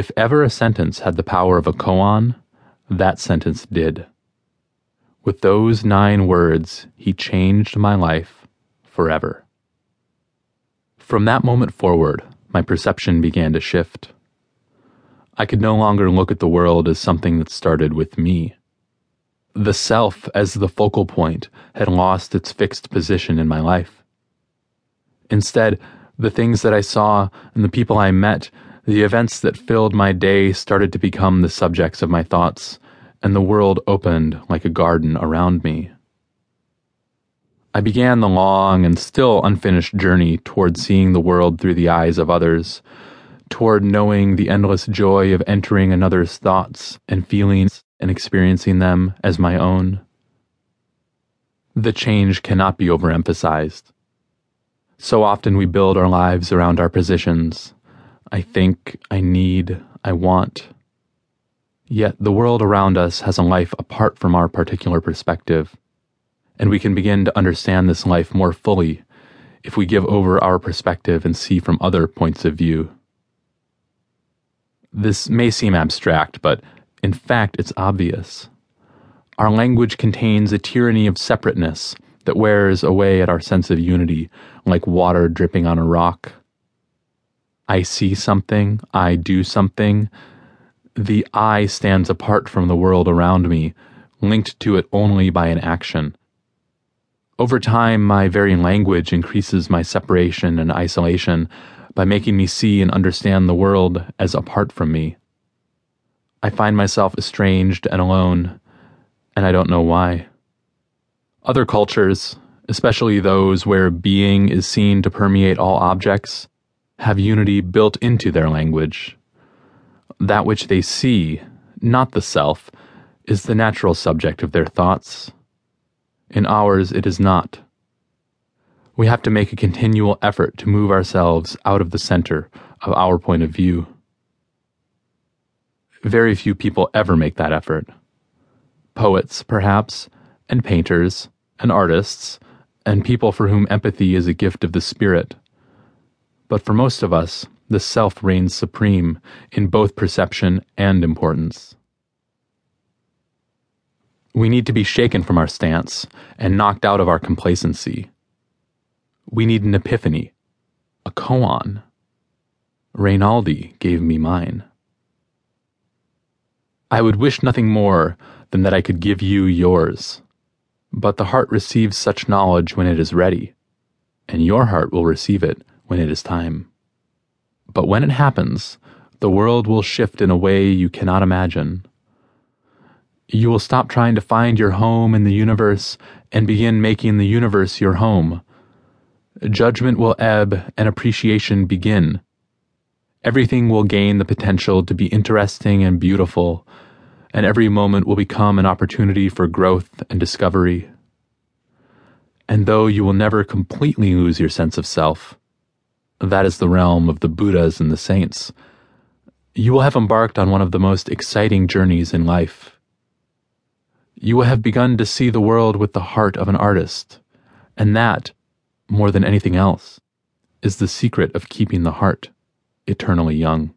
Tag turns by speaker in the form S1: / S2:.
S1: If ever a sentence had the power of a koan, that sentence did. With those nine words, he changed my life forever. From that moment forward, my perception began to shift. I could no longer look at the world as something that started with me. The self as the focal point had lost its fixed position in my life. Instead, the things that I saw and the people I met, the events that filled my day started to become the subjects of my thoughts, and the world opened like a garden around me. I began the long and still unfinished journey toward seeing the world through the eyes of others, toward knowing the endless joy of entering another's thoughts and feelings and experiencing them as my own. The change cannot be overemphasized. So often we build our lives around our positions. I think, I need, I want. Yet the world around us has a life apart from our particular perspective, and we can begin to understand this life more fully if we give over our perspective and see from other points of view. This may seem abstract, but in fact, it's obvious. Our language contains a tyranny of separateness that wears away at our sense of unity like water dripping on a rock. I see something, I do something. The I stands apart from the world around me, linked to it only by an action. Over time, my very language increases my separation and isolation by making me see and understand the world as apart from me. I find myself estranged and alone, and I don't know why. Other cultures, especially those where being is seen to permeate all objects, have unity built into their language. That which they see, not the self, is the natural subject of their thoughts. In ours, it is not we have to make a continual effort to move ourselves out of the center of our point of view. Very few people ever make that effort. Poets, perhaps, and painters, and artists, and people for whom empathy is a gift of the spirit. But for most of us, the self reigns supreme in both perception and importance. We need to be shaken from our stance and knocked out of our complacency we need an epiphany, a koan. Reynaldi gave me mine. I would wish nothing more than that I could give you yours. But the heart receives such knowledge when it is ready, and your heart will receive it when it is time. But when it happens, the world will shift in a way you cannot imagine. You will stop trying to find your home in the universe and begin making the universe your home Judgment will ebb and appreciation begin. Everything will gain the potential to be interesting and beautiful, and every moment will become an opportunity for growth and discovery. And though you will never completely lose your sense of self, that is the realm of the Buddhas and the saints, you will have embarked on one of the most exciting journeys in life. You will have begun to see the world with the heart of an artist, and that more than anything else, is the secret of keeping the heart eternally young.